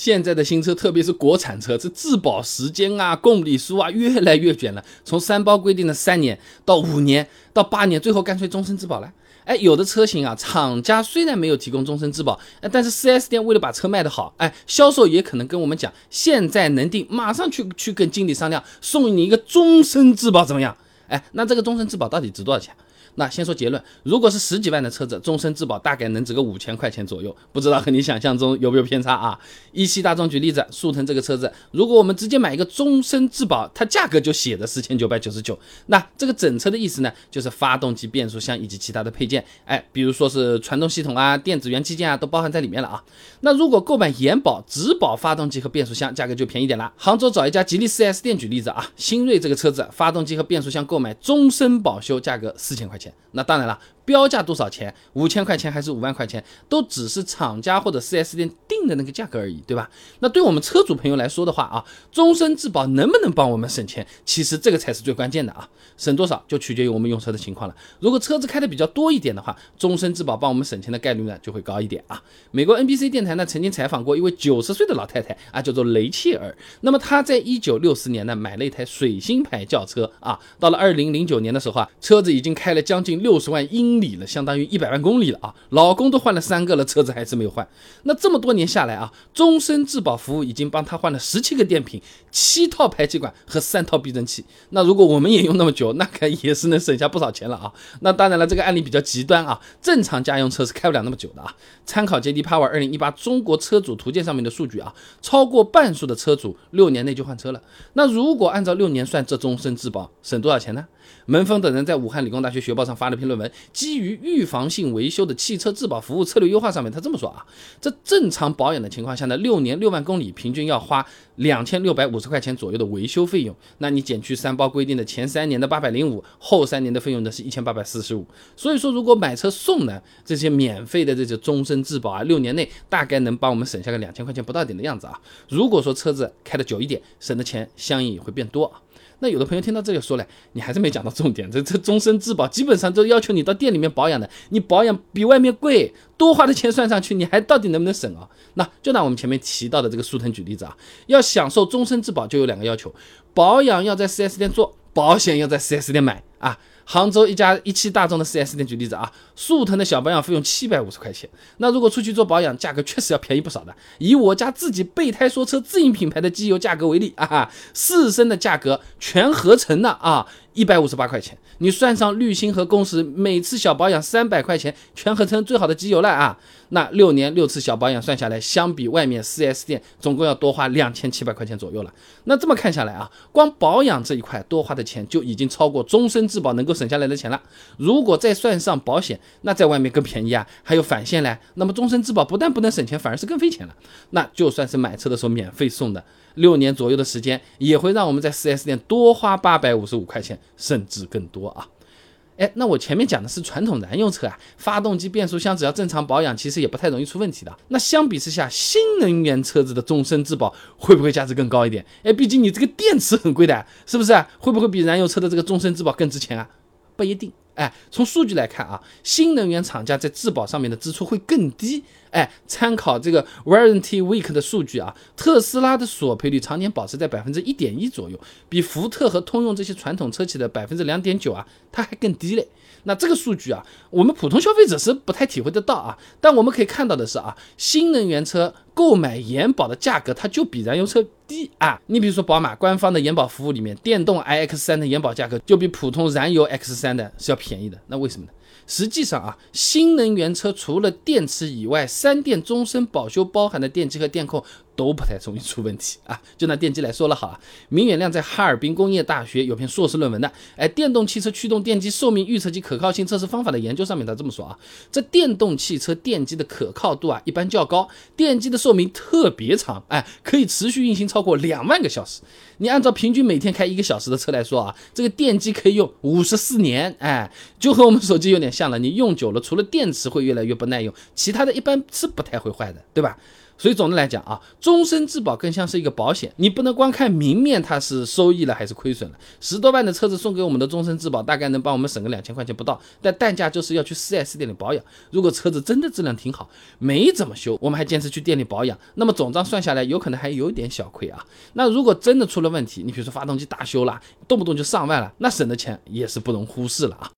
现在的新车，特别是国产车，这质保时间啊、公里数啊，越来越卷了。从三包规定的三年到五年到八年，最后干脆终身质保了。哎，有的车型啊，厂家虽然没有提供终身质保，但是 4S 店为了把车卖得好，哎，销售也可能跟我们讲，现在能定，马上去去跟经理商量，送你一个终身质保怎么样？哎，那这个终身质保到底值多少钱？那先说结论，如果是十几万的车子，终身质保大概能值个五千块钱左右，不知道和你想象中有没有偏差啊？一汽大众举例子，速腾这个车子，如果我们直接买一个终身质保，它价格就写的四千九百九十九。那这个整车的意思呢，就是发动机、变速箱以及其他的配件，哎，比如说是传动系统啊、电子元器件啊，都包含在里面了啊。那如果购买延保只保发动机和变速箱，价格就便宜点了。杭州找一家吉利 4S 店举例子啊，新锐这个车子，发动机和变速箱购买终身保修，价格四千块钱。那当然了。标价多少钱？五千块钱还是五万块钱？都只是厂家或者 4S 店定的那个价格而已，对吧？那对我们车主朋友来说的话啊，终身质保能不能帮我们省钱？其实这个才是最关键的啊！省多少就取决于我们用车的情况了。如果车子开的比较多一点的话，终身质保帮我们省钱的概率呢就会高一点啊。美国 NBC 电台呢曾经采访过一位九十岁的老太太啊，叫做雷切尔。那么她在一九六四年呢买了一台水星牌轿车啊，到了二零零九年的时候啊，车子已经开了将近六十万英。里了，相当于一百万公里了啊！老公都换了三个了，车子还是没有换。那这么多年下来啊，终身质保服务已经帮他换了十七个电瓶、七套排气管和三套避震器。那如果我们也用那么久，那可也是能省下不少钱了啊！那当然了，这个案例比较极端啊，正常家用车是开不了那么久的啊。参考 J D Power 二零一八中国车主图鉴上面的数据啊，超过半数的车主六年内就换车了。那如果按照六年算，这终身质保省多少钱呢？门峰等人在武汉理工大学学报上发了篇论文，基于预防性维修的汽车质保服务策略优化上面，他这么说啊，这正常保养的情况下呢，六年六万公里，平均要花两千六百五十块钱左右的维修费用。那你减去三包规定的前三年的八百零五，后三年的费用呢是一千八百四十五。所以说，如果买车送呢这些免费的这些终身质保啊，六年内大概能帮我们省下个两千块钱不到点的样子啊。如果说车子开的久一点，省的钱相应也会变多啊。那有的朋友听到这里说了，你还是没讲到重点。这这终身质保基本上都要求你到店里面保养的，你保养比外面贵，多花的钱算上去，你还到底能不能省啊？那就拿我们前面提到的这个速腾举例子啊，要享受终身质保就有两个要求：保养要在 4S 店做，保险要在 4S 店买啊。杭州一家一汽大众的 4S 店举例子啊，速腾的小保养费用七百五十块钱。那如果出去做保养，价格确实要便宜不少的。以我家自己备胎说车自营品牌的机油价格为例啊，四升的价格全合成的啊。一百五十八块钱，你算上滤芯和工时，每次小保养三百块钱，全合成最好的机油了啊！那六年六次小保养算下来，相比外面 4S 店，总共要多花两千七百块钱左右了。那这么看下来啊，光保养这一块多花的钱就已经超过终身质保能够省下来的钱了。如果再算上保险，那在外面更便宜啊，还有返现嘞。那么终身质保不但不能省钱，反而是更费钱了。那就算是买车的时候免费送的。六年左右的时间，也会让我们在 4S 店多花八百五十五块钱，甚至更多啊！哎，那我前面讲的是传统燃油车啊，发动机、变速箱只要正常保养，其实也不太容易出问题的。那相比之下，新能源车子的终身质保会不会价值更高一点？哎，毕竟你这个电池很贵的，是不是？会不会比燃油车的这个终身质保更值钱啊？不一定。哎，从数据来看啊，新能源厂家在质保上面的支出会更低。哎，参考这个 Warranty Week 的数据啊，特斯拉的索赔率常年保持在百分之一点一左右，比福特和通用这些传统车企的百分之两点九啊，它还更低嘞。那这个数据啊，我们普通消费者是不太体会得到啊。但我们可以看到的是啊，新能源车购买延保的价格它就比燃油车低啊。你比如说宝马官方的延保服务里面，电动 iX 三的延保价格就比普通燃油 X 三的是要便宜的。那为什么呢？实际上啊，新能源车除了电池以外，三电终身保修包含的电机和电控。都不太容易出问题啊！就拿电机来说了好啊，明远亮在哈尔滨工业大学有篇硕士论文的，哎，电动汽车驱动电机寿命预测及可靠性测试方法的研究上面他这么说啊，这电动汽车电机的可靠度啊一般较高，电机的寿命特别长，哎，可以持续运行超过两万个小时。你按照平均每天开一个小时的车来说啊，这个电机可以用五十四年，哎，就和我们手机有点像了。你用久了，除了电池会越来越不耐用，其他的一般是不太会坏的，对吧？所以总的来讲啊，终身质保更像是一个保险，你不能光看明面它是收益了还是亏损了。十多万的车子送给我们的终身质保，大概能帮我们省个两千块钱不到，但代价就是要去 4S 店里保养。如果车子真的质量挺好，没怎么修，我们还坚持去店里保养，那么总账算下来，有可能还有点小亏啊。那如果真的出了问题，你比如说发动机大修了，动不动就上万了，那省的钱也是不容忽视了啊。